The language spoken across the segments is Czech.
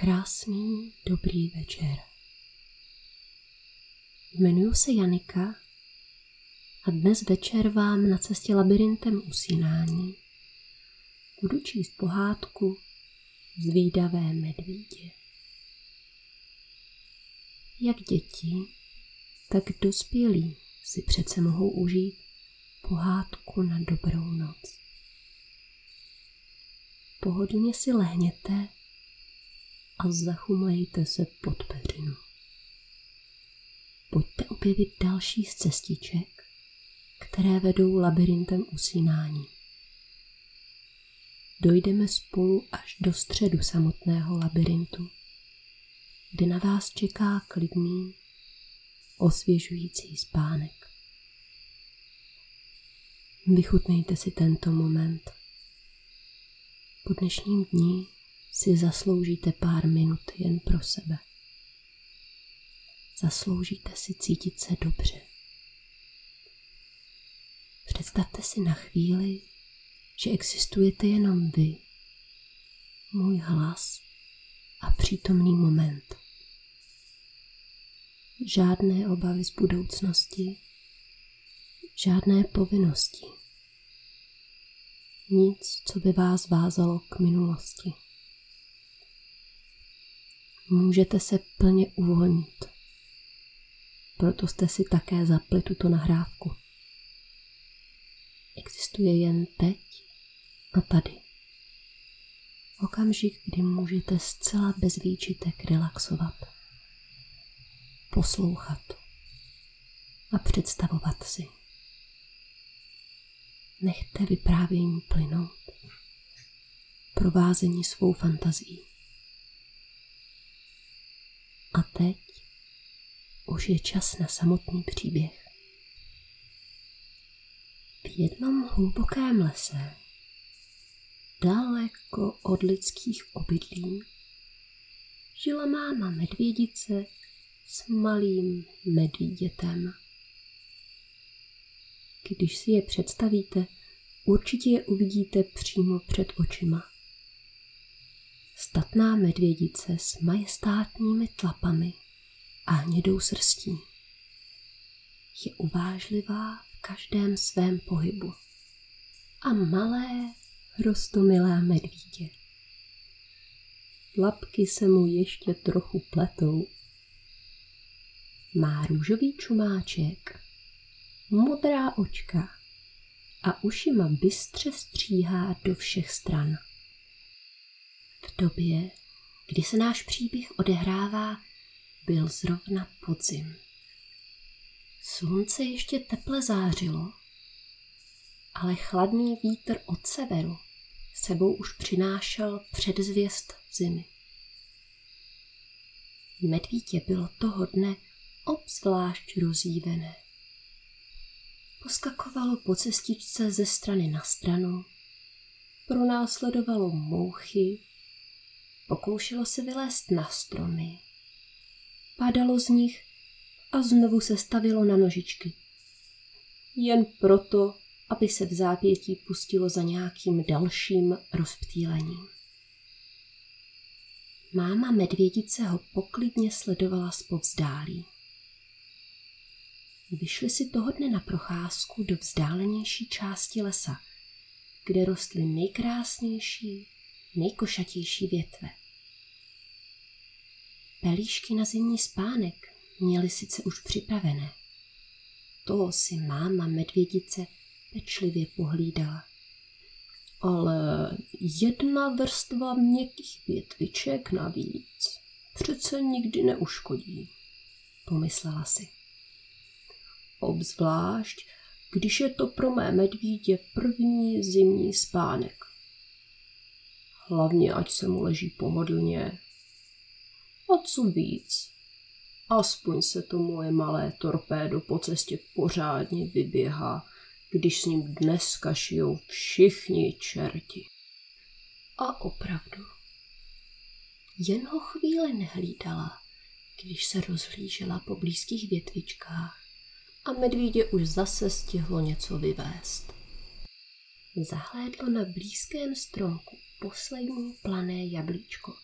Krásný, dobrý večer. Jmenuji se Janika a dnes večer vám na cestě labirintem usínání budu číst pohádku Zvídavé medvídě. Jak děti, tak dospělí si přece mohou užít pohádku na dobrou noc. Pohodlně si lehněte a zachumlejte se pod peřinu. Pojďte objevit další z cestiček, které vedou labirintem usínání. Dojdeme spolu až do středu samotného labirintu, kde na vás čeká klidný, osvěžující spánek. Vychutnejte si tento moment. Po dnešním dni si zasloužíte pár minut jen pro sebe. Zasloužíte si cítit se dobře. Představte si na chvíli, že existujete jenom vy, můj hlas a přítomný moment. Žádné obavy z budoucnosti, žádné povinnosti. Nic, co by vás vázalo k minulosti můžete se plně uvolnit. Proto jste si také zapli tuto nahrávku. Existuje jen teď a tady. Okamžik, kdy můžete zcela bez výčitek relaxovat, poslouchat a představovat si. Nechte vyprávění plynout, provázení svou fantazií. A teď už je čas na samotný příběh. V jednom hlubokém lese, daleko od lidských obydlí, žila máma medvědice s malým medvídětem. Když si je představíte, určitě je uvidíte přímo před očima statná medvědice s majestátními tlapami a hnědou srstí. Je uvážlivá v každém svém pohybu. A malé, rostomilé medvídě. Lapky se mu ještě trochu pletou. Má růžový čumáček, modrá očka a ušima bystře stříhá do všech stran. Době, kdy se náš příběh odehrává, byl zrovna podzim. Slunce ještě teple zářilo, ale chladný vítr od severu sebou už přinášel předzvěst zimy. Medvítě bylo toho dne obzvlášť rozjívené. Poskakovalo po cestičce ze strany na stranu, pronásledovalo mouchy, Pokoušelo se vylézt na stromy. Padalo z nich a znovu se stavilo na nožičky. Jen proto, aby se v zápětí pustilo za nějakým dalším rozptýlením. Máma medvědice ho poklidně sledovala zpovzdálí. Vyšli si toho dne na procházku do vzdálenější části lesa, kde rostly nejkrásnější nejkošatější větve. Pelíšky na zimní spánek měly sice už připravené. To si máma medvědice pečlivě pohlídala. Ale jedna vrstva měkkých větviček navíc přece nikdy neuškodí, pomyslela si. Obzvlášť, když je to pro mé medvídě první zimní spánek hlavně ať se mu leží pohodlně. A co víc, aspoň se to moje malé torpédo po cestě pořádně vyběhá, když s ním dneska šijou všichni čerti. A opravdu, jen ho chvíli nehlídala, když se rozhlížela po blízkých větvičkách a medvídě už zase stihlo něco vyvést. Zahlédlo na blízkém stromku poslední plané jablíčko.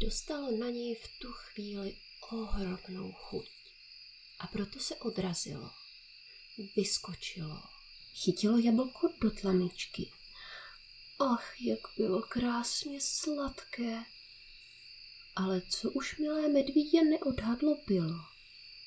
Dostalo na něj v tu chvíli ohromnou chuť a proto se odrazilo. Vyskočilo. Chytilo jablko do tlamičky. Ach, jak bylo krásně sladké. Ale co už milé medvídě neodhadlo bylo,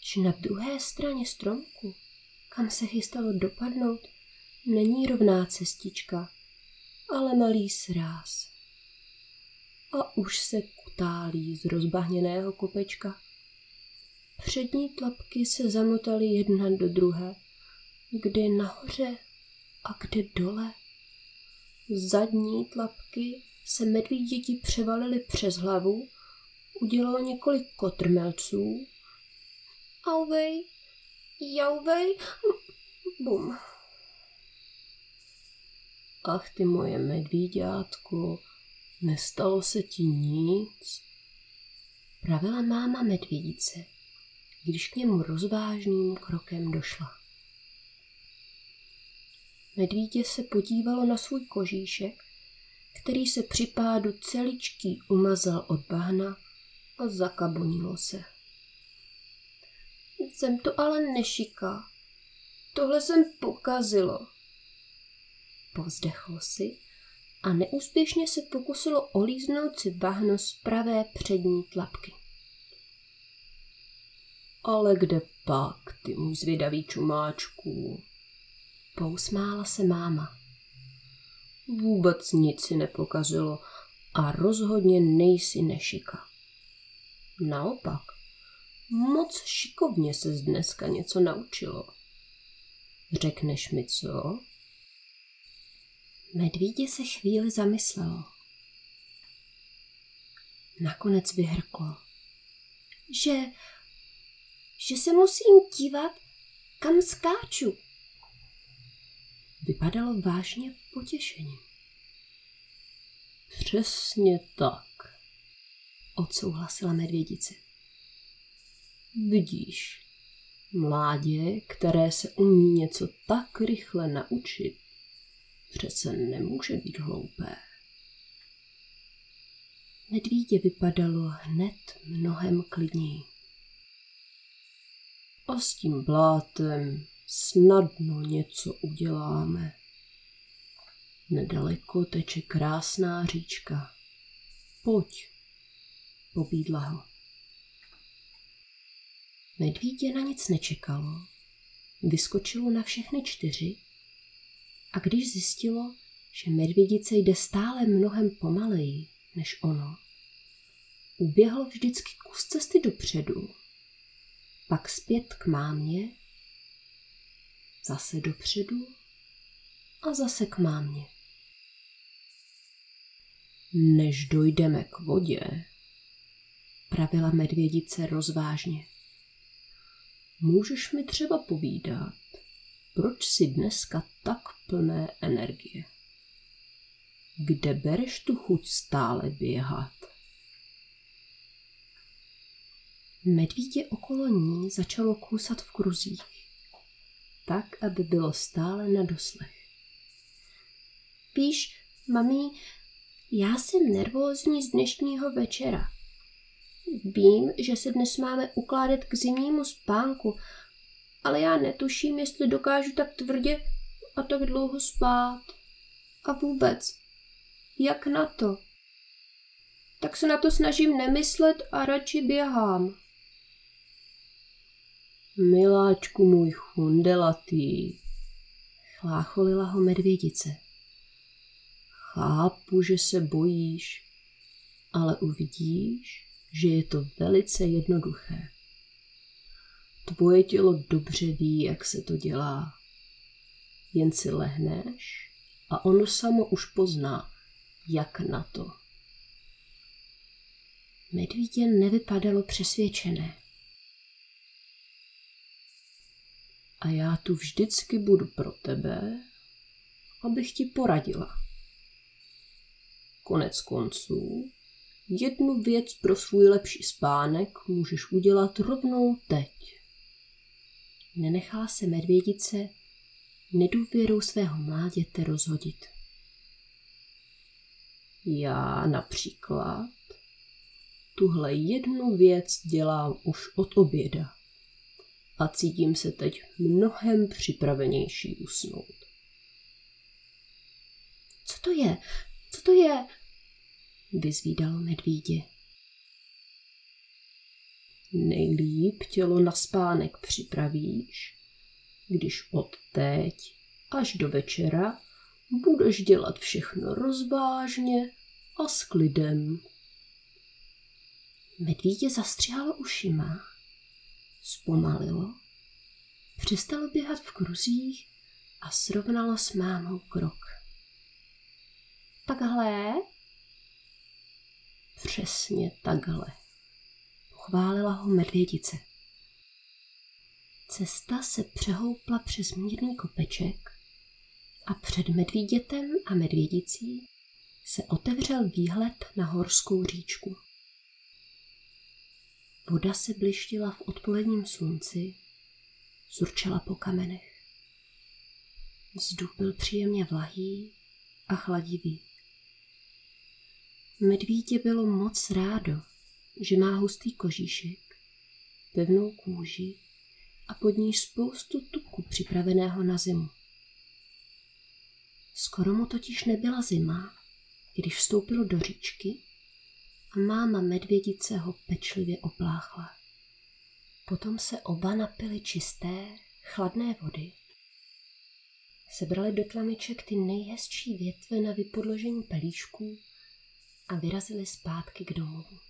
že na druhé straně stromku, kam se chystalo dopadnout, není rovná cestička, ale malý sráz. A už se kutálí z rozbahněného kopečka. Přední tlapky se zamotaly jedna do druhé, kde nahoře a kde dole. Zadní tlapky se medvíděti převalily přes hlavu, udělalo několik kotrmelců. Auvej, jauvej, bum. Ach ty moje medvíďátko, nestalo se ti nic? Pravila máma medvědice, když k němu rozvážným krokem došla. Medvídě se podívalo na svůj kožíšek, který se při pádu celičký umazal od bahna a zakabonilo se. Jsem to ale nešiká. Tohle jsem pokazilo. Povzdechlo si a neúspěšně se pokusilo olíznout si bahno z pravé přední tlapky. Ale kde pak, ty můj zvědavý čumáčku? Pousmála se máma. Vůbec nic si nepokazilo a rozhodně nejsi nešika. Naopak, moc šikovně se dneska něco naučilo. Řekneš mi co? Medvídě se chvíli zamyslelo. Nakonec vyhrklo, že, že se musím dívat, kam skáču. Vypadalo vážně potěšení. Přesně tak, odsouhlasila medvědice. Vidíš, mládě, které se umí něco tak rychle naučit, přece nemůže být hloupé. Medvídě vypadalo hned mnohem klidněji. A s tím blátem snadno něco uděláme. Nedaleko teče krásná říčka. Pojď, pobídla ho. Medvídě na nic nečekalo. Vyskočilo na všechny čtyři a když zjistilo, že medvědice jde stále mnohem pomaleji než ono, uběhlo vždycky kus cesty dopředu, pak zpět k mámě, zase dopředu a zase k mámě. Než dojdeme k vodě, pravila medvědice rozvážně. Můžeš mi třeba povídat, proč jsi dneska tak plné energie? Kde bereš tu chuť stále běhat? Medvídě okolo ní začalo kousat v kruzích, tak, aby bylo stále na doslech. Víš, mami, já jsem nervózní z dnešního večera. Vím, že se dnes máme ukládat k zimnímu spánku, ale já netuším, jestli dokážu tak tvrdě a tak dlouho spát. A vůbec, jak na to? Tak se na to snažím nemyslet a radši běhám. Miláčku můj chundelatý, chlácholila ho medvědice. Chápu, že se bojíš, ale uvidíš, že je to velice jednoduché. Tvoje tělo dobře ví, jak se to dělá. Jen si lehneš a ono samo už pozná, jak na to. Medvídě nevypadalo přesvědčené. A já tu vždycky budu pro tebe, abych ti poradila. Konec konců, jednu věc pro svůj lepší spánek můžeš udělat rovnou teď. Nenechala se medvědice nedůvěrou svého mláděte rozhodit. Já například tuhle jednu věc dělám už od oběda. A cítím se teď mnohem připravenější usnout. Co to je? Co to je? Vyzvídalo medvídě. Nejlíp tělo na spánek připravíš, když od teď až do večera budeš dělat všechno rozvážně a s klidem. Medvídě zastřihalo ušima, zpomalilo, přestalo běhat v kruzích a srovnalo s mámou krok. Takhle? Přesně takhle. Pochválila ho medvědice. Cesta se přehoupla přes mírný kopeček a před medvídětem a medvědicí se otevřel výhled na horskou říčku. Voda se blištila v odpoledním slunci, zurčela po kamenech. Vzduch byl příjemně vlahý a chladivý. Medvídě bylo moc rádo, že má hustý kožíšek, pevnou kůži a pod ní spoustu tuku připraveného na zimu. Skoro mu totiž nebyla zima, když vstoupil do říčky a máma medvědice ho pečlivě opláchla. Potom se oba napili čisté, chladné vody. Sebrali do tlamiček ty nejhezčí větve na vypodložení pelíšků a vyrazili zpátky k domovu.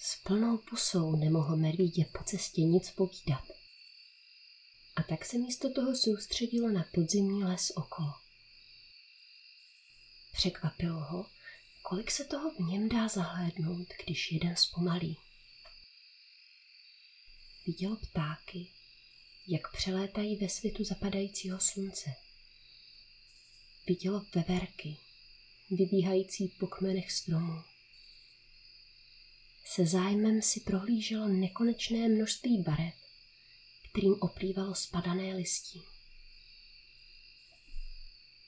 S plnou pusou nemohl medvídě po cestě nic povídat. A tak se místo toho soustředilo na podzimní les okolo. Překvapilo ho, kolik se toho v něm dá zahlédnout, když jeden zpomalí. Viděl ptáky, jak přelétají ve světu zapadajícího slunce. Viděl veverky, vybíhající po kmenech stromů. Se zájmem si prohlíželo nekonečné množství barev, kterým oplývalo spadané listí.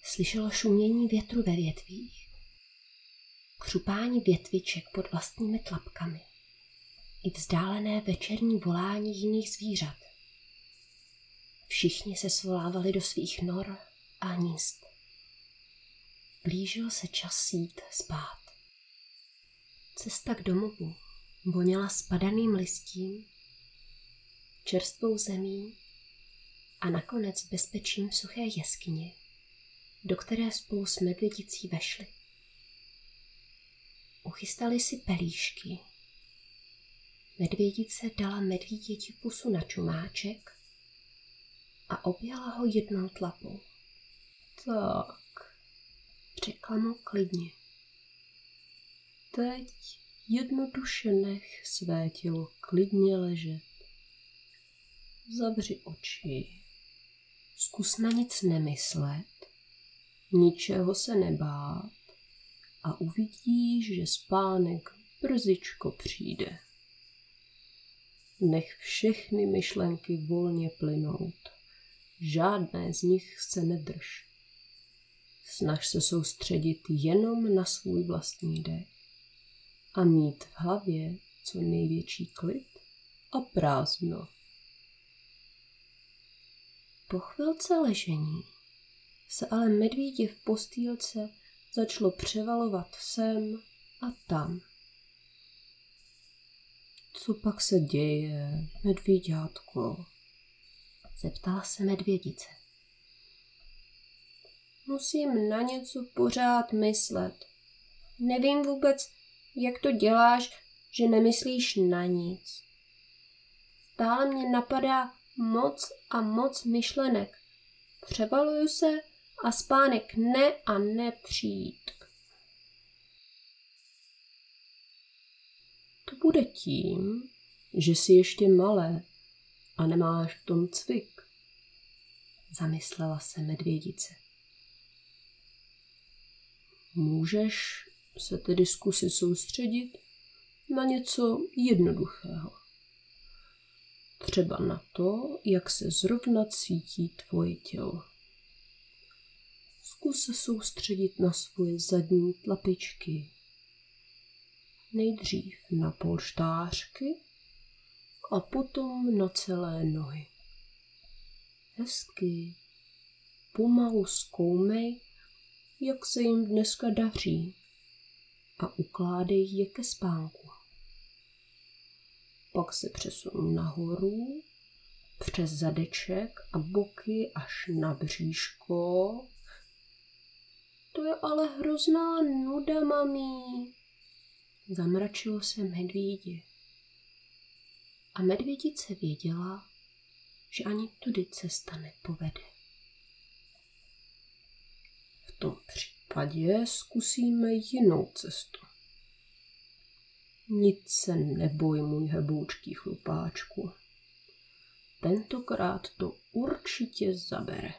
Slyšelo šumění větru ve větvích, křupání větviček pod vlastními tlapkami i vzdálené večerní volání jiných zvířat. Všichni se svolávali do svých nor a hnízd. Blížil se čas jít spát. Cesta k domovu voněla spadaným listím, čerstvou zemí a nakonec bezpečím suché jeskyně, do které spolu s medvědicí vešli. Uchystali si pelíšky. Medvědice dala medvíděti pusu na čumáček a objala ho jednou tlapou. Tak, Řekla mu klidně. Teď jednoduše nech své tělo klidně ležet. Zavři oči. Zkus na nic nemyslet, ničeho se nebát a uvidíš, že spánek brzičko přijde. Nech všechny myšlenky volně plynout. Žádné z nich se nedrž. Snaž se soustředit jenom na svůj vlastní dech a mít v hlavě co největší klid a prázdno. Po chvilce ležení se ale medvídě v postýlce začalo převalovat sem a tam. Co pak se děje, medvíďátko? Zeptala se medvědice. Musím na něco pořád myslet. Nevím vůbec, jak to děláš, že nemyslíš na nic. Stále mě napadá moc a moc myšlenek. Převaluju se a spánek ne a nepřijít. To bude tím, že jsi ještě malé a nemáš v tom cvik. Zamyslela se medvědice. Můžeš se tedy zkusit soustředit na něco jednoduchého. Třeba na to, jak se zrovna cítí tvoje tělo. Zkus se soustředit na svoje zadní tlapičky, Nejdřív na polštářky a potom na celé nohy. Hezky, pomalu zkoumej, jak se jim dneska daří a ukládej je ke spánku. Pak se přesun nahoru, přes zadeček a boky až na bříško. To je ale hrozná nuda, mamí. Zamračilo se medvídě. A medvědice věděla, že ani tudy cesta nepovede. V tom případě zkusíme jinou cestu. Nic se neboj, můj heboučký chlupáčku. Tentokrát to určitě zabere.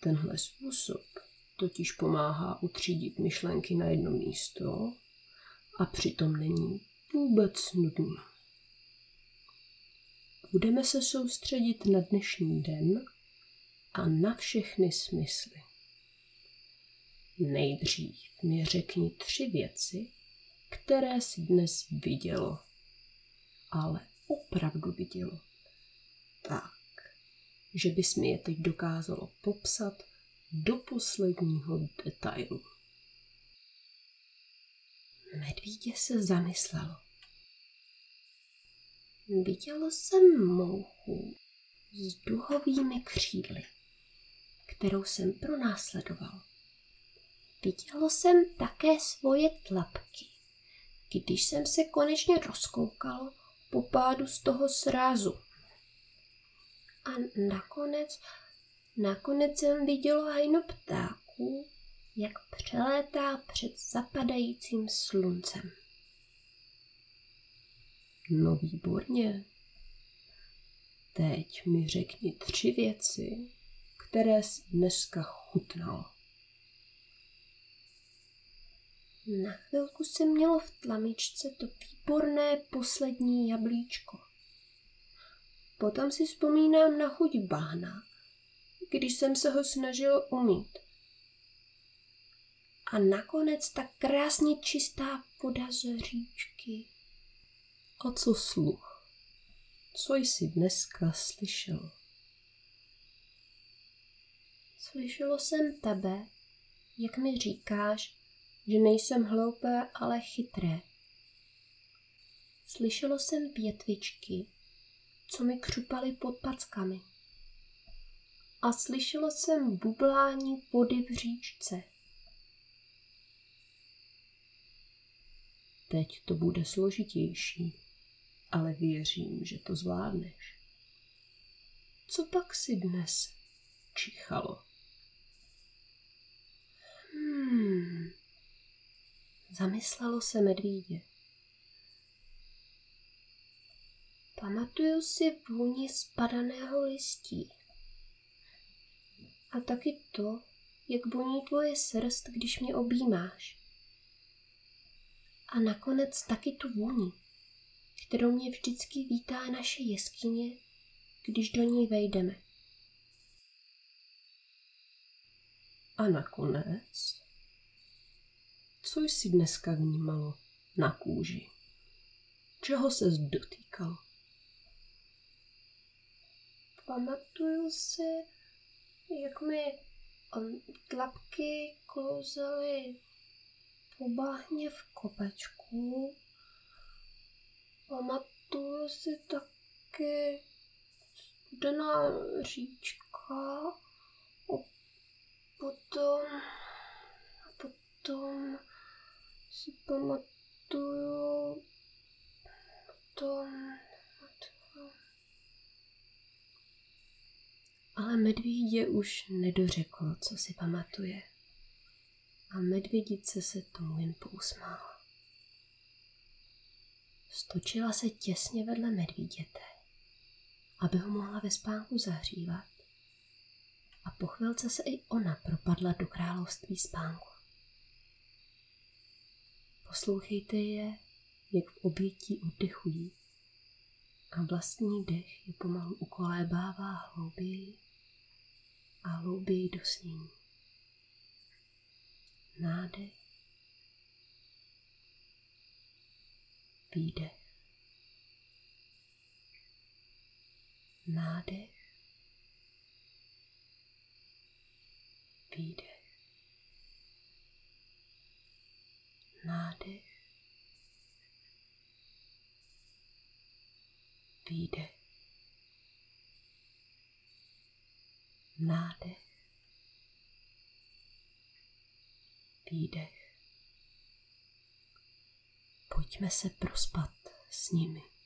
Tenhle způsob totiž pomáhá utřídit myšlenky na jedno místo a přitom není vůbec nudný. Budeme se soustředit na dnešní den a na všechny smysly. Nejdřív mi řekni tři věci, které jsi dnes vidělo, ale opravdu vidělo. Tak, že bys mi je teď dokázalo popsat do posledního detailu. Medvídě se zamyslelo. Viděl jsem mouchu s duhovými křídly, kterou jsem pronásledoval. Viděl jsem také svoje tlapky, když jsem se konečně rozkoukal po pádu z toho srázu. A nakonec, nakonec jsem viděl hajno ptáků, jak přelétá před zapadajícím sluncem. No výborně. Teď mi řekni tři věci, které jsi dneska chutnal. Na chvilku se mělo v tlamičce to výborné poslední jablíčko. Potom si vzpomínám na chuť bahna, když jsem se ho snažil umít. A nakonec ta krásně čistá voda z říčky. A co sluch? Co jsi dneska slyšel? Slyšelo jsem tebe, jak mi říkáš, že nejsem hloupé, ale chytré. Slyšelo jsem větvičky, co mi křupaly pod packami. A slyšelo jsem bublání vody v říčce. Teď to bude složitější, ale věřím, že to zvládneš. Co pak si dnes čichalo? Hmm. Zamyslelo se medvídě. Pamatuju si vůni spadaného listí. A taky to, jak voní tvoje srst, když mě objímáš. A nakonec taky tu vůni, kterou mě vždycky vítá naše jeskyně, když do ní vejdeme. A nakonec co jsi dneska vnímalo na kůži? Čeho se dotýkal? Pamatuju si, jak mi tlapky klouzaly po bahně v kopečku. Pamatuju si taky studená říčka a potom, a potom si pamatuju tom. Ale medvídě už nedořekl, co si pamatuje. A medvědice se tomu jen pousmála. Stočila se těsně vedle medvíděte, aby ho mohla ve spánku zahřívat. A po chvilce se i ona propadla do království spánku. Poslouchejte je, jak v obětí oddechují a vlastní dech je pomalu ukolébává hlouběji a hlouběji do snění. Nádech, výdech, nádech, výdech. Nádech, výdech. Nádech, výdech. Pojďme se prospat s nimi.